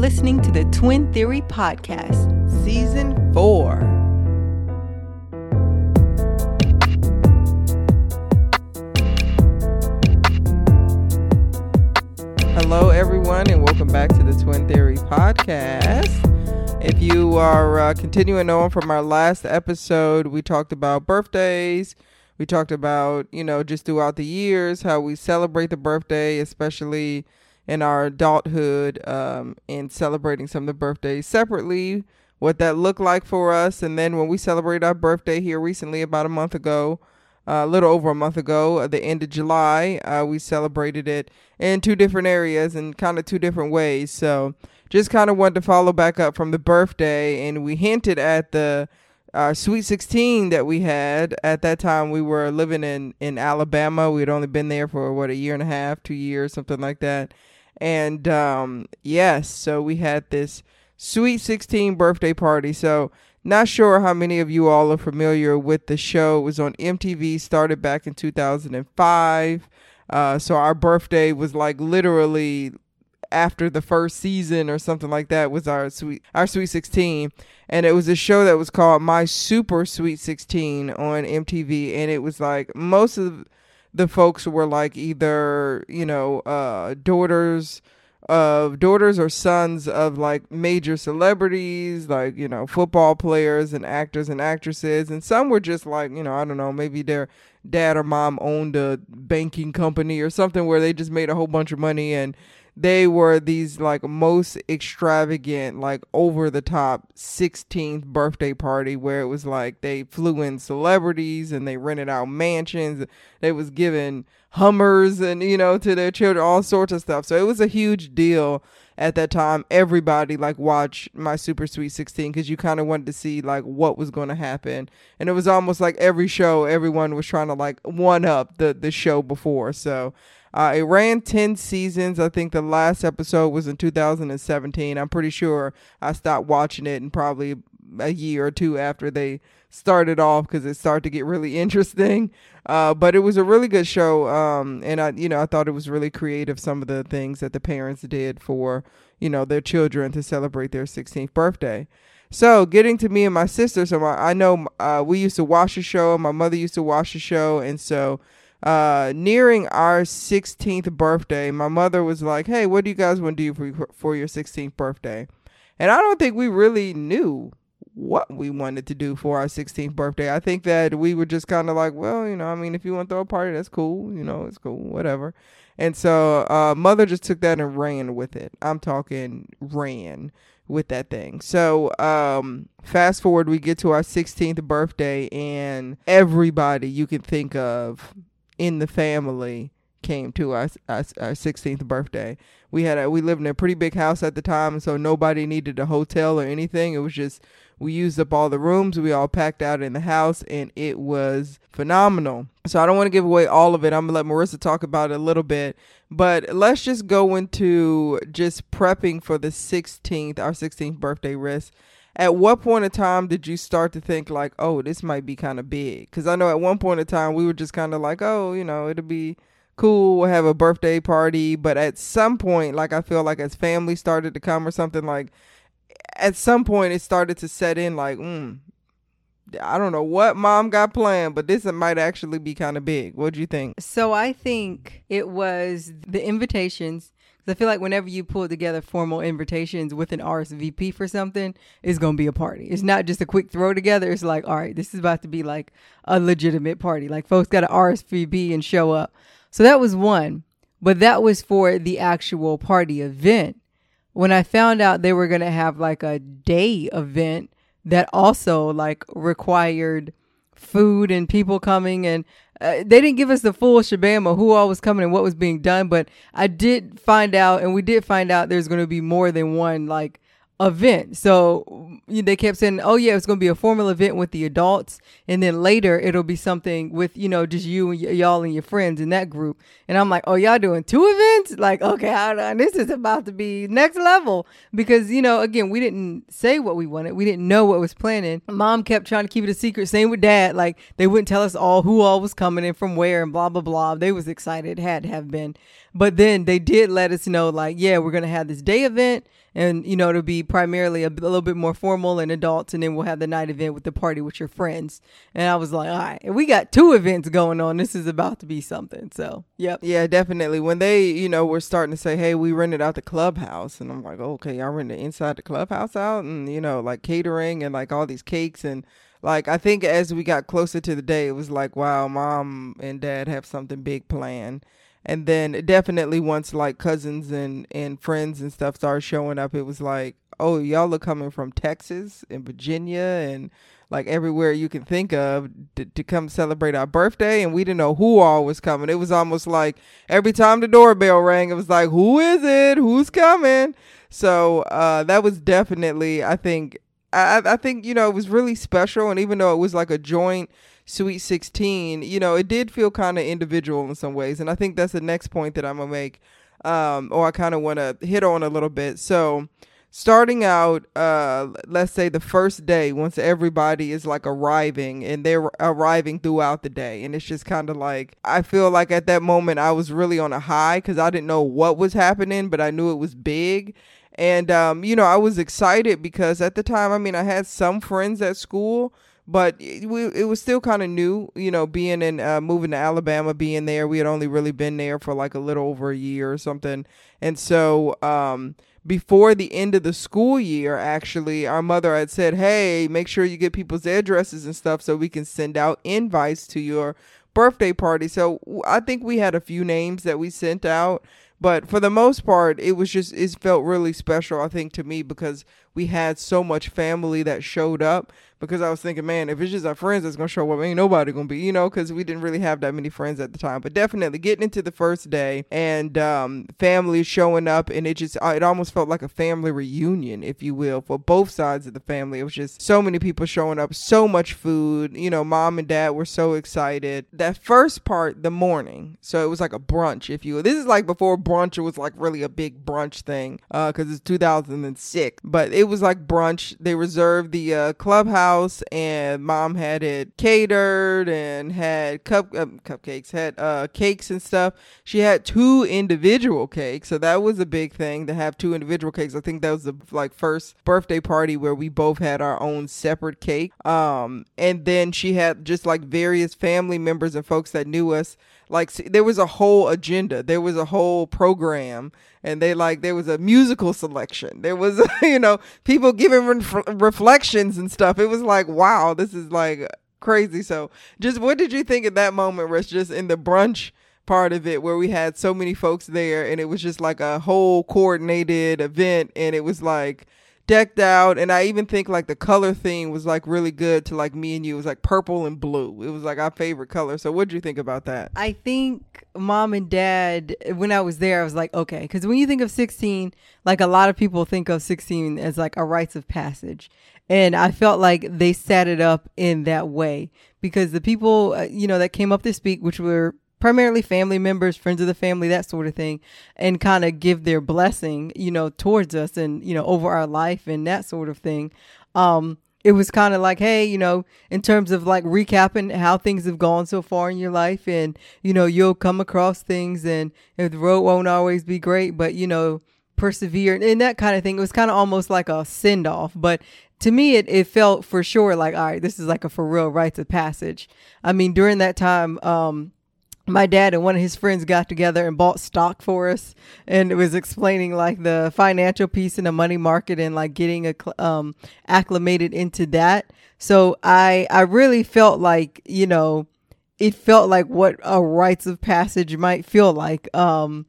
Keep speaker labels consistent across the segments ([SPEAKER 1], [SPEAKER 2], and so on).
[SPEAKER 1] listening to the Twin Theory Podcast,
[SPEAKER 2] Season 4. Hello, everyone, and welcome back to the Twin Theory Podcast. If you are uh, continuing on from our last episode, we talked about birthdays. We talked about, you know, just throughout the years, how we celebrate the birthday, especially in our adulthood um, and celebrating some of the birthdays separately, what that looked like for us. And then when we celebrated our birthday here recently, about a month ago, uh, a little over a month ago, at the end of July, uh, we celebrated it in two different areas and kind of two different ways. So just kind of wanted to follow back up from the birthday, and we hinted at the Sweet 16 that we had at that time. We were living in in Alabama. We had only been there for what a year and a half, two years, something like that. And um, yes, so we had this Sweet 16 birthday party. So, not sure how many of you all are familiar with the show. It was on MTV, started back in 2005. Uh, so, our birthday was like literally after the first season or something like that was our sweet our sweet 16 and it was a show that was called my super sweet 16 on mtv and it was like most of folks were like either you know uh daughters of daughters or sons of like major celebrities like you know football players and actors and actresses. And some were just like you know i don't know maybe their dad or mom owned a banking company or something where they just made a whole bunch of money and they were these like most extravagant like over the top 16th birthday party where it was like they flew in celebrities and they rented out mansions. They was giving hummers and you know to their children all sorts of stuff. So it was a huge deal at that time. Everybody like watched my super sweet 16 because you kind of wanted to see like what was going to happen. And it was almost like every show everyone was trying to like one up the the show before. So uh, it ran 10 seasons. I think the last episode was in 2017. I'm pretty sure I stopped watching it and probably a year or two after they started off because it started to get really interesting. Uh, but it was a really good show. Um, and I, you know, I thought it was really creative. Some of the things that the parents did for, you know, their children to celebrate their 16th birthday. So getting to me and my sister, so my, I know uh, we used to watch the show. My mother used to watch the show, and so uh, nearing our 16th birthday, my mother was like, "Hey, what do you guys want to do for for your 16th birthday?" And I don't think we really knew what we wanted to do for our 16th birthday. I think that we were just kind of like, well, you know, I mean, if you want to throw a party, that's cool. You know, it's cool, whatever. And so, uh, mother just took that and ran with it. I'm talking ran with that thing. So, um, fast forward, we get to our 16th birthday, and everybody you can think of in the family came to our, our, our 16th birthday. We had a, we lived in a pretty big house at the time, so nobody needed a hotel or anything. It was just we used up all the rooms. We all packed out in the house, and it was phenomenal. So I don't want to give away all of it. I'm gonna let Marissa talk about it a little bit, but let's just go into just prepping for the 16th, our 16th birthday risk at what point in time did you start to think like, oh, this might be kind of big? Because I know at one point in time we were just kind of like, oh, you know, it'll be cool. We'll have a birthday party. But at some point, like I feel like as family started to come or something, like at some point it started to set in like, mm, I don't know what mom got planned, but this might actually be kind of big. What do you think?
[SPEAKER 1] So I think it was the invitations I feel like whenever you pull together formal invitations with an RSVP for something, it's gonna be a party. It's not just a quick throw together. It's like, all right, this is about to be like a legitimate party. Like folks got to RSVP and show up. So that was one, but that was for the actual party event. When I found out they were gonna have like a day event that also like required food and people coming and uh, they didn't give us the full shabam of who all was coming and what was being done, but I did find out, and we did find out there's going to be more than one like event. So mm, they kept saying, "Oh yeah, it's going to be a formal event with the adults, and then later it'll be something with you know just you and y- y'all and your friends in that group." And I'm like, "Oh, y'all doing two events? Like, okay, hold on, this is about to be next level." Because you know, again, we didn't say what we wanted, we didn't know what was planning. Mom kept trying to keep it a secret. Same with Dad, like they wouldn't tell us all who all was coming and from where and blah blah blah. They was excited, had to have been, but then they did let us know, like, yeah, we're gonna have this day event and you know it'll be primarily a, little bit more formal and adults and then we'll have the night event with the party with your friends. And i was like all right we got two events going on. This is about to be something. So yep.
[SPEAKER 2] Yeah definitely. When they you know were starting to say hey we rented out the clubhouse and i'm like okay y'all rented inside the clubhouse out and you know like catering and like all these cakes and like i think as we got closer to the day it was like wow mom and dad have something big planned. And then definitely once like cousins and and friends and stuff started showing up it was like oh y'all are coming from texas and virginia and like everywhere you can think of to, to come celebrate our birthday and we didn't know who all was coming it was almost like every time the doorbell rang it was like who is it who's coming so uh, that was definitely i think I, I think you know it was really special and even though it was like a joint Sweet 16, you know, it did feel kind of individual in some ways. And I think that's the next point that I'm going to make, um, or I kind of want to hit on a little bit. So, starting out, uh, let's say the first day, once everybody is like arriving and they're arriving throughout the day. And it's just kind of like, I feel like at that moment I was really on a high because I didn't know what was happening, but I knew it was big. And, um, you know, I was excited because at the time, I mean, I had some friends at school but it, it was still kind of new, you know, being in uh, moving to Alabama, being there. We had only really been there for like a little over a year or something, and so um, before the end of the school year, actually, our mother had said, "Hey, make sure you get people's addresses and stuff so we can send out invites to your birthday party." So I think we had a few names that we sent out. But for the most part, it was just, it felt really special, I think, to me because we had so much family that showed up because I was thinking, man, if it's just our friends that's gonna show up, ain't nobody gonna be, you know, because we didn't really have that many friends at the time. But definitely getting into the first day and um, families showing up, and it just uh, it almost felt like a family reunion, if you will, for both sides of the family. It was just so many people showing up, so much food. You know, mom and dad were so excited. That first part, the morning, so it was like a brunch, if you will. This is like before brunch was like really a big brunch thing, because uh, it's 2006. But it was like brunch. They reserved the uh, clubhouse and mom had it catered and had cup uh, cupcakes, had uh, cakes and stuff. She had two individual cakes, so that was a big thing to have two individual cakes. I think that was the like first birthday party where we both had our own separate cake. Um, and then she had just like various family members and folks that knew us like there was a whole agenda there was a whole program and they like there was a musical selection. There was you know people giving re- reflections and stuff. It was like wow this is like crazy. So just what did you think at that moment Rich just in the brunch part of it where we had so many folks there and it was just like a whole coordinated event and it was like decked out and i even think like the color theme was like really good to like me and you. It was like purple and blue. It was like our favorite color. So what did you think about that?
[SPEAKER 1] I think mom and dad when i was there i was like okay. Because when you think of 16 like a lot of people think of 16 as like a rites of passage. And i felt like they set it up in that way. Because the people uh, you know that came up to speak which were primarily family members, friends of the family, that sort of thing, and kind of give their blessing, you know, towards us and, you know, over our life and that sort of thing. Um, it was kind of like, hey, you know, in terms of like recapping how things have gone so far in your life, and you know, you'll come across things, and the road won't always be great, but you know, persevere and that kind of thing. It was kind of almost like a send off, but to me, it, it felt for sure like, all right, this is like a for real rites of passage. I mean, during that time, um, my dad and one of his friends got together and bought stock for us and it was explaining like the financial piece in the money market and like getting a, um, acclimated into that. So i i really felt like you know it felt like what a rites of passage might feel like. Um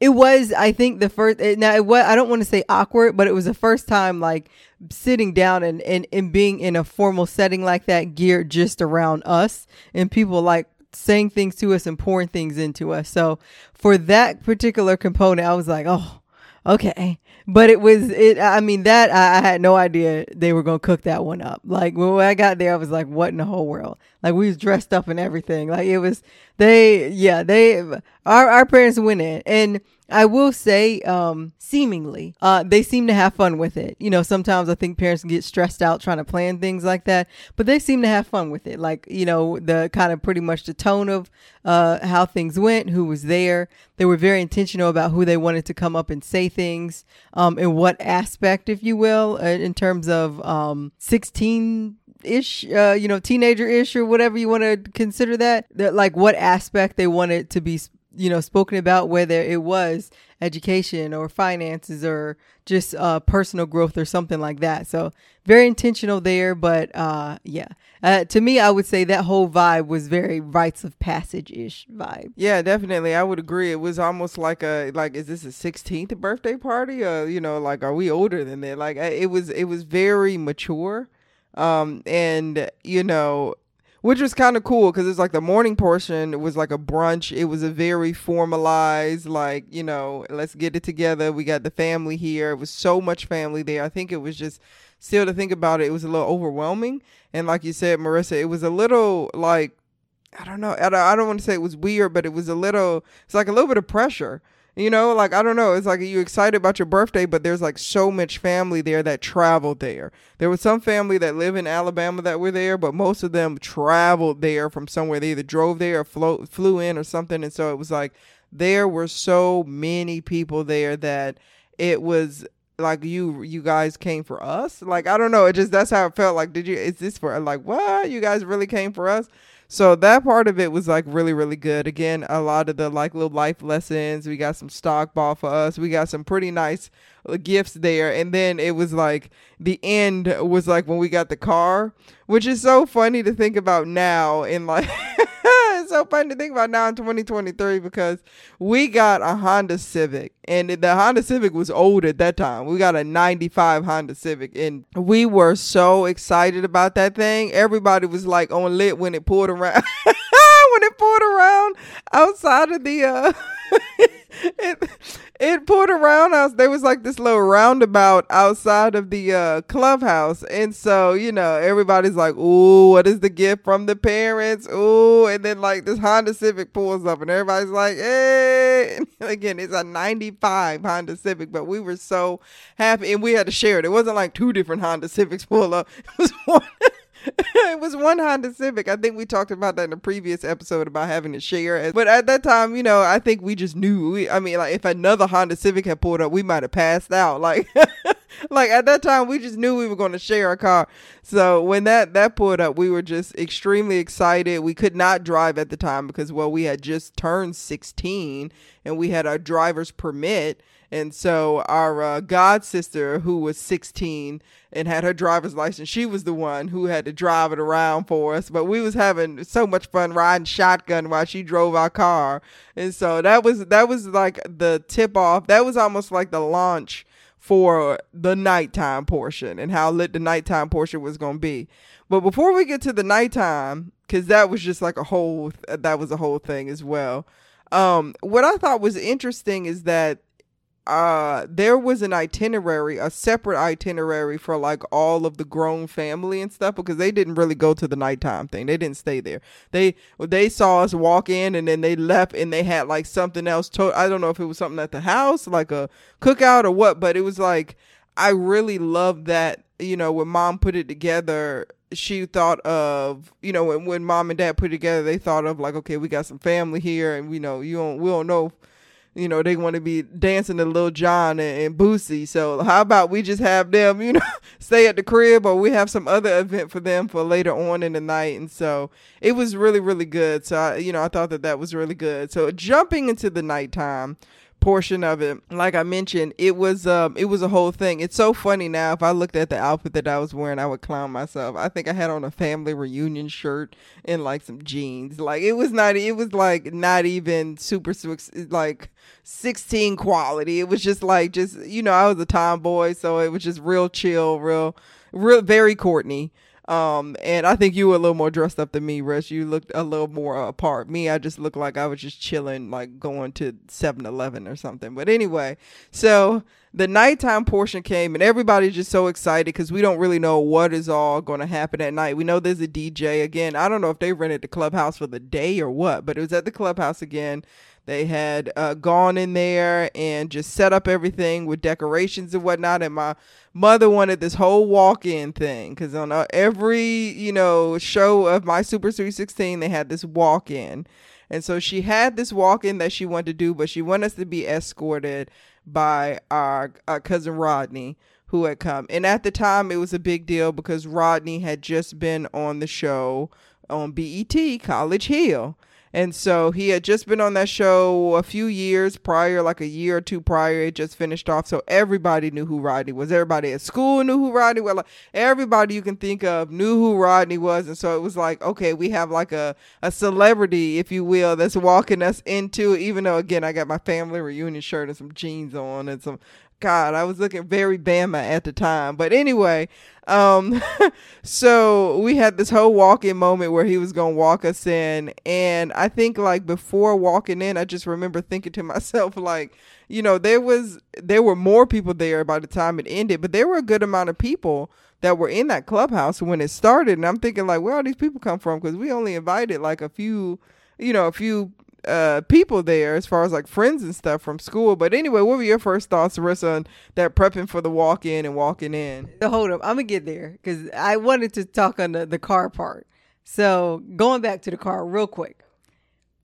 [SPEAKER 1] it was i think the first now it was i don't want to say awkward but it was the first time like sitting down and, and and being in a formal setting like that geared just around us. And people like saying things to us and pouring things into us. So for that particular component, I was like, oh, okay. But it was it. I mean that I, I had no idea they were gonna cook that one up. Like when I got there, I was like, "What in the whole world?" Like we was dressed up and everything. Like it was they. Yeah, they. Our our parents went in, and I will say, um, seemingly, uh, they seem to have fun with it. You know, sometimes I think parents get stressed out trying to plan things like that, but they seem to have fun with it. Like, you know, the kind of pretty much the tone of uh, how things went, who was there. They were very intentional about who they wanted to come up and say things, um, in what aspect, if you will, uh, in terms of um, 16 ish, uh, you know, teenager ish or whatever you want to consider that. that. Like what aspect they wanted to be you know spoken about whether it was education or finances or just uh, personal growth or something like that. So very intentional there but uh, yeah. Uh, to me i would say that whole vibe was very rites of passage-ish vibe.
[SPEAKER 2] Yeah definitely. I would agree. It was almost like a like is this a 16th birthday party? Or you know like are we older than that? Like it was it was very mature um and you know which was kind of cool because it's like the morning portion was like a brunch. It was a very formalized, like you know, let's get it together. We got the family here. It was so much family there. I think it was just still to think about it, it was a little overwhelming. And like you said, Marissa, it was a little like I don't know. I don't, I don't want to say it was weird, but it was a little. It's like a little bit of pressure you know, like I don't know. It's like you excited about your birthday, but there's like so much family there that traveled there. There was some family that live in Alabama that were there, but most of them traveled there from somewhere. They either drove there or flew flew in or something. And so it was like there were so many people there that it was like you you guys came for us. Like I don't know. It just that's how it felt. Like did you? Is this for like what? You guys really came for us? So that part of it was like really, really good. Again, a lot of the like little life lessons. We got some stock ball for us. We got some pretty nice uh, gifts there. And then it was like the end was like when we got the car, which is so funny to think about now in like so funny to think about now in 2023 because we got a Honda Civic and the Honda Civic was old at that time. We got a 95 Honda Civic and we were so excited about that thing. Everybody was like on lit when it pulled around. when it pulled around outside of the uh it, it pulled around us. There was like this little roundabout outside of the uh, clubhouse, and so you know everybody's like, "Ooh, what is the gift from the parents?" Ooh, and then like this Honda Civic pulls up, and everybody's like, "Hey!" And again, it's a '95 Honda Civic, but we were so happy, and we had to share it. It wasn't like two different Honda Civics pull up; it was one. it was one Honda Civic. I think we talked about that in a previous episode about having to share. But at that time, you know, I think we just knew. We, I mean, like if another Honda Civic had pulled up, we might have passed out. Like, like at that time, we just knew we were going to share a car. So when that that pulled up, we were just extremely excited. We could not drive at the time because well, we had just turned 16 and we had our driver's permit. And so our uh, god sister, who was 16 and had her driver's license, she was the one who had to drive it around for us. But we was having so much fun riding shotgun while she drove our car. And so that was that was like the tip off. That was almost like the launch for the nighttime portion and how lit the nighttime portion was going to be. But before we get to the nighttime, because that was just like a whole that was a whole thing as well. Um, what I thought was interesting is that uh there was an itinerary a separate itinerary for like all of the grown family and stuff because they didn't really go to the nighttime thing. They didn't stay there. They they saw us walk in and then they left and they had like something else to i don't know if it was something at the house like a cookout or what but it was like i really love that you know when mom put it together she thought of you know when, when mom and dad put it together they thought of like okay we got some family here and you know you don't we don't know you know, they want to be dancing to Lil Jon and, and Boosie. So how about we just have them, you know, stay at the crib or we have some other event for them for later on in the night. And so it was really, really good. So, I, you know, I thought that that was really good. So jumping into the nighttime, portion of it. Like i mentioned it was um it was a whole thing. It's so funny now if i looked at the outfit that i was wearing i would clown myself. I think i had on a family reunion shirt and like some jeans. Like it was not it was like not even super like 16 quality. It was just like just you know i was a tomboy so it was just real chill real real very courtney Um, and I think you were a little more dressed up than me, Rush. You looked a little more apart. Me, I just looked like I was just chilling, like going to 7 Eleven or something. But anyway, so the nighttime portion came and everybody's just so excited because we don't really know what is all going to happen at night. We know there's a DJ again. I don't know if they rented the clubhouse for the day or what, but it was at the clubhouse again. They had uh, gone in there and just set up everything with decorations and whatnot. And my mother wanted this whole walk-in thing because on uh, every you know show of my Super Sweet 16, they had this walk-in. And so she had this walk-in that she wanted to do, but she wanted us to be escorted by our, our cousin Rodney who had come. And at the time, it was a big deal because Rodney had just been on the show on BET College Hill. And so he had just been on that show a few years prior, like a year or two prior. It just finished off. So everybody knew who Rodney was. Everybody at school knew who Rodney was. Like, everybody you can think of knew who Rodney was. And so it was like, okay, we have like a, a celebrity, if you will, that's walking us into, even though, again, I got my family reunion shirt and some jeans on and some God, I was looking very Bama at the time. But anyway, um, so we had this whole walk in moment where he was going to walk us in. And I think like before walking in, I just remember thinking to myself, like, you know, there was, there were more people there by the time it ended, but there were a good amount of people that were in that clubhouse when it started. And I'm thinking like, where all these people come from? Cause we only invited like a few, you know, a few uh people there as far as like friends and stuff from school. But anyway, what were your first thoughts, Marissa, on that prepping for the walk in and walking in?
[SPEAKER 1] Hold up, I'm gonna get there because I wanted to talk on the, the car part. So going back to the car real quick.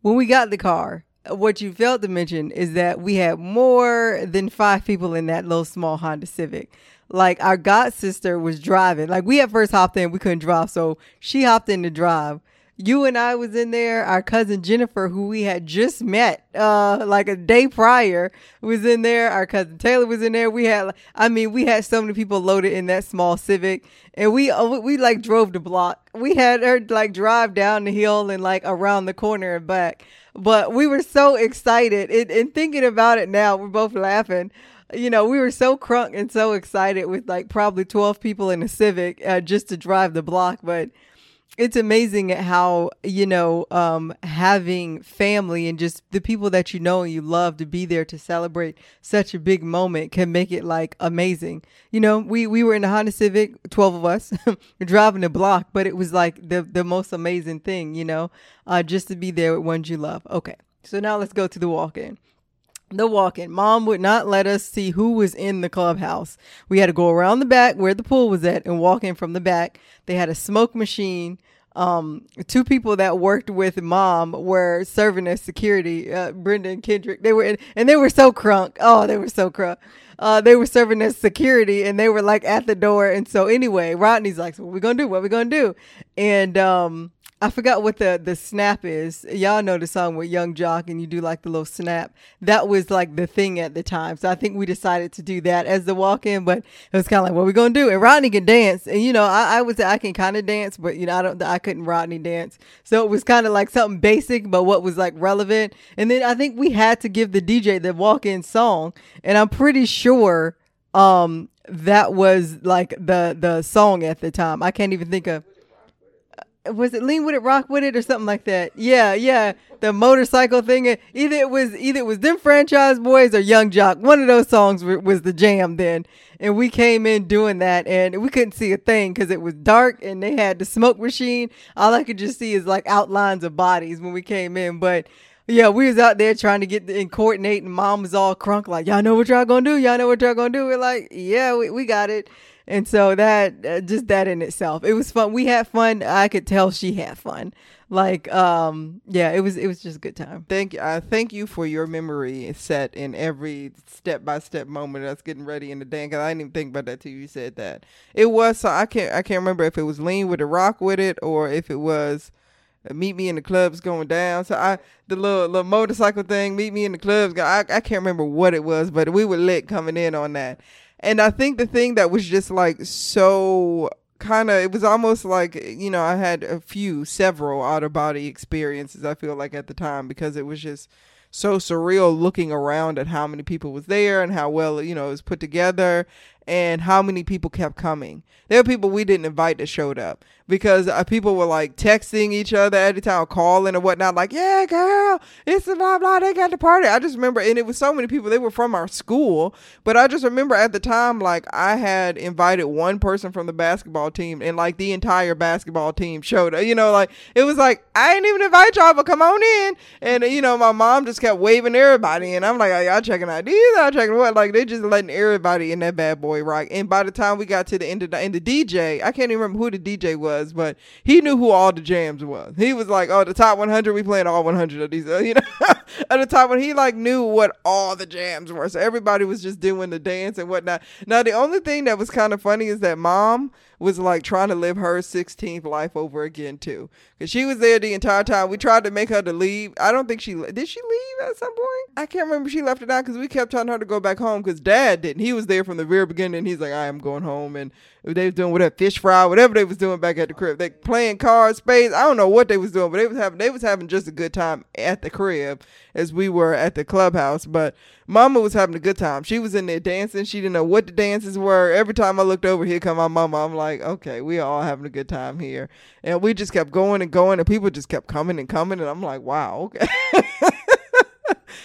[SPEAKER 1] When we got the car, what you failed to mention is that we had more than five people in that little small Honda Civic. Like our god sister was driving. Like we at first hopped in, we couldn't drive, so she hopped in to drive you and I was in there. Our cousin Jennifer, who we had just met uh like a day prior, was in there. Our cousin Taylor was in there. We had, I mean, we had so many people loaded in that small Civic, and we uh, we like drove the block. We had her like drive down the hill and like around the corner and back. But we were so excited. It, and thinking about it now, we're both laughing you know, we were so crunk and so excited with like probably 12 people in a Civic uh, just to drive the block. But it's amazing how you know um, having family and just the people that you know and you love to be there to celebrate such a big moment can make it like amazing. You know we we were in a honda civic 12 of us driving the block but it was like the the most amazing thing you know uh, just to be there with ones you love. Okay so now let's go to the walk-in the walk-in. Mom would not let us see who was in the clubhouse. We had to go around the back where the pool was at and walk in from the back. They had a smoke machine. Um, two people that worked with mom were serving as security. Uh, Brenda and Kendrick. They were in, and they were so crunk. Oh, they were so crunk. Uh, they were serving as security and they were like at the door. And so anyway, Rodney's like, so what we gonna do? What we gonna do? And um, I forgot what the the snap is. Y'all know the song with Young Joc and you do like the little snap. That was like the thing at the time. So I think we decided to do that as the walk in, but it was kind of like, what we're gonna do? And Rodney can dance, and you know, I, I say I can kind of dance, but you know, I don't, I couldn't Rodney dance. So it was kind of like something basic, but what was like relevant. And then I think we had to give the DJ the walk in song, and I'm pretty sure um that was like the the song at the time. I can't even think of was it lean with it, rock with it, or something like that? Yeah, yeah, the motorcycle thing. Either it was either it was Dem Franchize Boyz or Young Joc. One of those songs was the jam then, and we came in doing that, and we couldn't see a thing because it was dark, and they had the smoke machine. All I could just see is like outlines of bodies when we came in, but. Yeah, we was out there trying to get the, and coordinate, and mom was all crunk, like, y'all know what y'all gonna do? Y'all know what y'all gonna do? We're like, yeah, we, we got it. And so that uh, just that in itself, it was fun. We had fun. I could tell she had fun. Like, um, yeah, it was it was just a good time.
[SPEAKER 2] Thank you. Thank you for your memory set in every step by step moment that's getting ready in the day. Cause I didn't even think about that till you said that. It was so I can't I can't remember if it was lean with a rock with it or if it was meet me in the clubs going down. So I the little little motorcycle thing, meet me in the clubs. I I can't remember what it was, but we were lit coming in on that. And I think the thing that was just like so kind of it was almost like you know I had a few several out of body experiences I feel like at the time because it was just so surreal looking around at how many people was there and how well you know it was put together and how many people kept coming. There were people we didn't invite that showed up because uh, people were like texting each other every time, calling or whatnot, like, yeah, girl, it's the blah, blah, they got the party. I just remember, and it was so many people, they were from our school, but I just remember at the time, like, I had invited one person from the basketball team, and like the entire basketball team showed up. You know, like, it was like, I didn't even invite y'all, but come on in. And, you know, my mom just kept waving everybody, and I'm like, oh, y'all checking out these, y'all checking what? Like, they just letting everybody in that bad boy rock. And by the time we got to the end of the, and the DJ, I can't even remember who the DJ was, but he knew who all the jams was. He was like, "Oh, the top 100, we playing all 100 of these." Uh, you know, at the top when he like knew what all the jams were, so everybody was just doing the dance and whatnot. Now, the only thing that was kind of funny is that mom was like trying to live her 16th life over again too, because she was there the entire time. We tried to make her to leave. I don't think she did. She leave at some point. I can't remember. She left it out because we kept telling her to go back home because Dad didn't. He was there from the very beginning. he's like, "I am going home," and they was doing whatever fish fry, whatever they was doing back at the crib. They playing cards, spades. I don't know what they was doing, but they was having they was having just a good time at the crib as we were at the clubhouse. But Mama was having a good time. She was in there dancing. She didn't know what the dances were. Every time I looked over, here come my mama. I'm like, okay, we all having a good time here, and we just kept going and going, and people just kept coming and coming, and I'm like, wow, okay.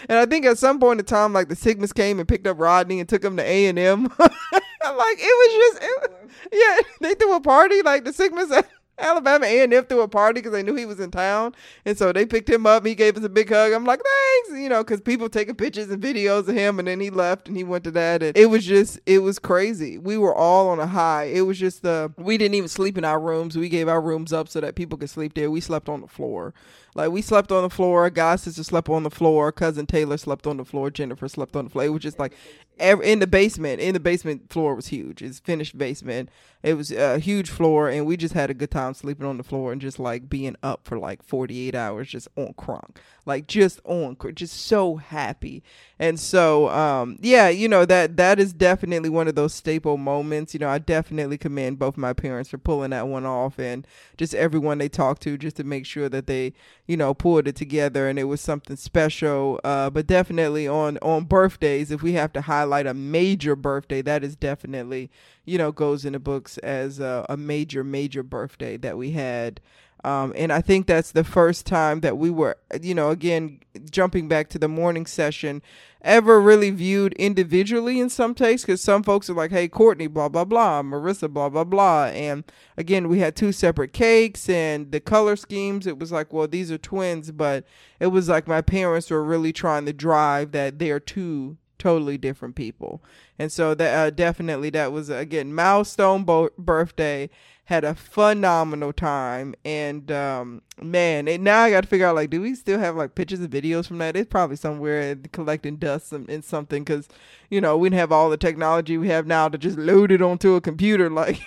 [SPEAKER 2] and I think at some point in time, like the Sigmas came and picked up Rodney and took him to A and M. Like it was just, it, yeah, they threw a party. Like the Sigmas Alabama A&M threw a party because they knew he was in town, and so they picked him up. He gave us a big hug. I'm like, thanks, you know, because people taking pictures and videos of him, and then he left and he went to that, and it was just, it was crazy. We were all on a high. It was just the, we didn't even sleep in our rooms. We gave our rooms up so that people could sleep there. We slept on the floor. Like we slept on the floor. God sister slept on the floor. Cousin Taylor slept on the floor. Jennifer slept on the floor. It was just like in the basement. In the basement, floor was huge. It's finished basement. It was a huge floor, and we just had a good time sleeping on the floor and just like being up for like 48 hours, just on crunk, like just on, just so happy. And so, um, yeah, you know that that is definitely one of those staple moments. You know, I definitely commend both my parents for pulling that one off, and just everyone they talked to, just to make sure that they, you know, pulled it together, and it was something special. Uh, but definitely on on birthdays, if we have to highlight a major birthday, that is definitely you know, goes in the books as a, a major, major birthday that we had. Um, and I think that's the first time that we were, you know, again, jumping back to the morning session, ever really viewed individually in some takes. Because some folks are like, hey, Courtney, blah, blah, blah, Marissa, blah, blah, blah. And again, we had two separate cakes and the color schemes. It was like, well, these are twins, but it was like my parents were really trying to drive that they are two totally different people. And so that uh, definitely that was again milestone bo- birthday. Had a phenomenal time, and um, man, and now I got to figure out like, do we still have like pictures and videos from that? It's probably somewhere collecting dust and something because you know we didn't have all the technology we have now to just load it onto a computer. Like,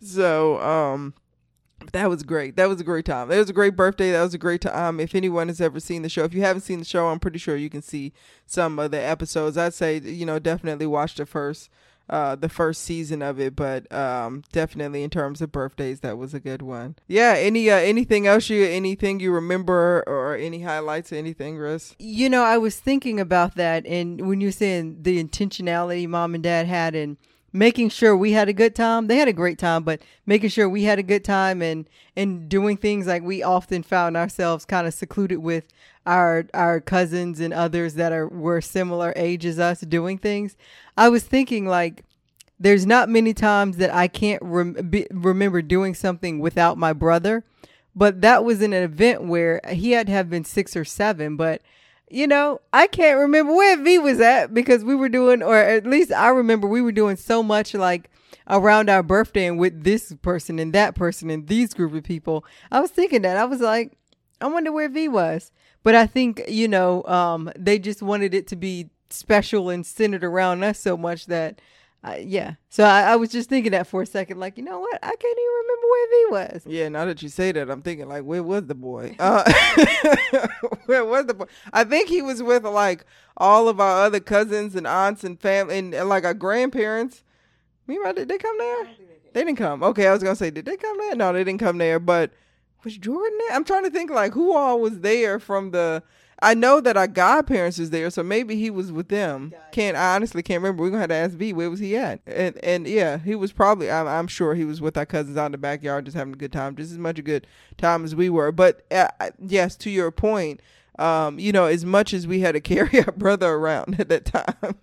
[SPEAKER 2] so um, that was great. That was a great time. That was a great birthday. That was a great time. If anyone has ever seen the show, if you haven't seen the show, I'm pretty sure you can see some of the episodes. I'd say you know definitely watch the first uh the first season of it but um definitely in terms of birthdays that was a good one yeah any uh anything else you anything you remember or any highlights or anything Russ?
[SPEAKER 1] you know i was thinking about that and when you're saying the intentionality mom and dad had and making sure we had a good time. They had a great time, but making sure we had a good time and and doing things like we often found ourselves kind of secluded with our our cousins and others that are were similar age as us doing things. I was thinking like there's not many times that I can't rem- be, remember doing something without my brother, but that was in an event where he had to have been 6 or 7, but you know, I can't remember where V was at because we were doing, or at least I remember we were doing so much like around our birthday and with this person and that person and these group of people. I was thinking that. I was like, I wonder where V was. But I think, you know, um, they just wanted it to be special and centered around us so much that uh, yeah. So I, I, was just thinking that for a second, like, you know what? I can't even remember where V was.
[SPEAKER 2] Yeah, now that you say that, I'm thinking like, where was the boy? Uh, where was the boy? I think he was with like all of our other cousins and aunts and family and, and like our grandparents. Meanwhile, did they come there? They, they didn't come. Okay, I was gonna say, did they come there? No, they didn't come there. But was Jordan there? I'm trying to think like who all was there from the. I know that our godparents is there, so maybe he was with them. Can't I honestly can't remember. We're gonna have to ask V where was he at? And and yeah, he was probably. I'm, I'm sure he was with our cousins out in the backyard, just having a good time, just as much a good time as we were. But uh, yes, to your point, um, you know, as much as we had to carry our brother around at that time,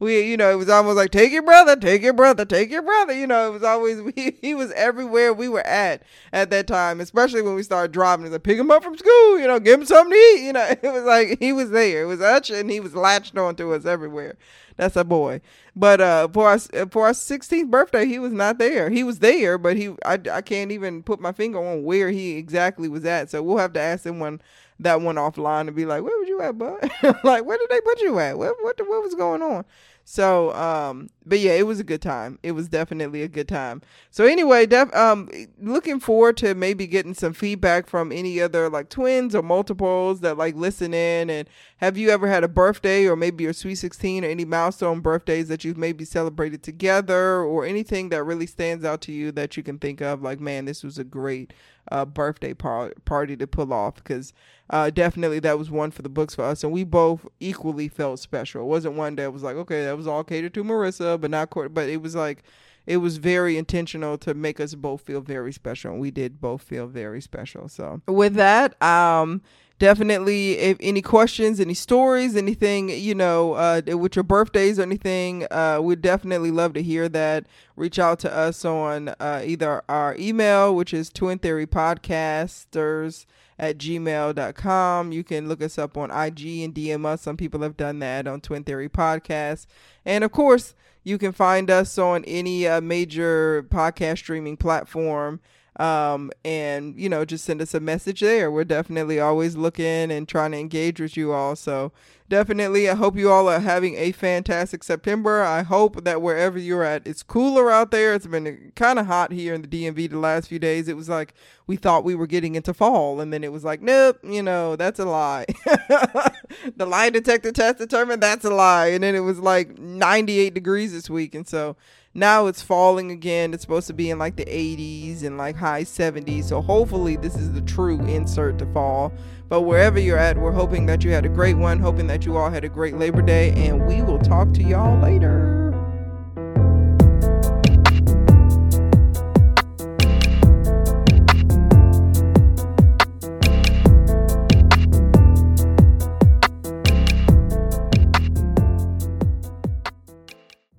[SPEAKER 2] we, you know, it was almost like take your brother, take your brother, take your brother. You know, it was always we, he was everywhere we were at at that time, especially when we started driving. It's like pick him up from school, you know, give him something to eat. You know, it was like he was there. It was us, and he was latched onto us everywhere. That's a boy. But uh, for our for our 16th birthday, he was not there. He was there, but he I, I can't even put my finger on where he exactly was at. So we'll have to ask him when that one offline and be like, "Where were you at, bud? like, where did they put you at? What what what was going on?" So, um, but yeah, it was a good time. It was definitely a good time. So anyway, def- um, looking forward to maybe getting some feedback from any other like twins or multiples that like listen in. And have you ever had a birthday or maybe your sweet 16 or any milestone birthdays that you've maybe celebrated together or anything that really stands out to you that you can think of like, man, this was a great uh, birthday par- party to pull off because uh, definitely that was one for the books for us, and we both equally felt special. It wasn't one that was like, okay, that was all catered to Marissa, but not court. But it was like, it was very intentional to make us both feel very special, and we did both feel very special. So with that, um, definitely if any questions any stories anything you know uh, with your birthdays or anything uh, we'd definitely love to hear that reach out to us on uh, either our email which is twin theory podcasters at gmail.com. You can look us up on IG and DM us. Some people have done that on Twin Theory Podcast. And of course, you can find us on any uh, major podcast streaming platform um, and you know just send us a message there. We're definitely always looking and trying to engage with you all. So definitely i hope you all are having a fantastic september. I hope that wherever you're at it's cooler out there. It's been kind of hot here in the dmv the last few days. It was like we thought we were getting into fall and then it was like nope you know that's a lie. The lie detector test determined that's a lie. And then it was like 98 degrees this week. And so now it's falling again. It's supposed to be in like the 80s and like high 70s. So hopefully this is the true insert to fall. But wherever you're at, we're hoping that you had a great one, hoping that you all had a great Labor Day, and we will talk to y'all later.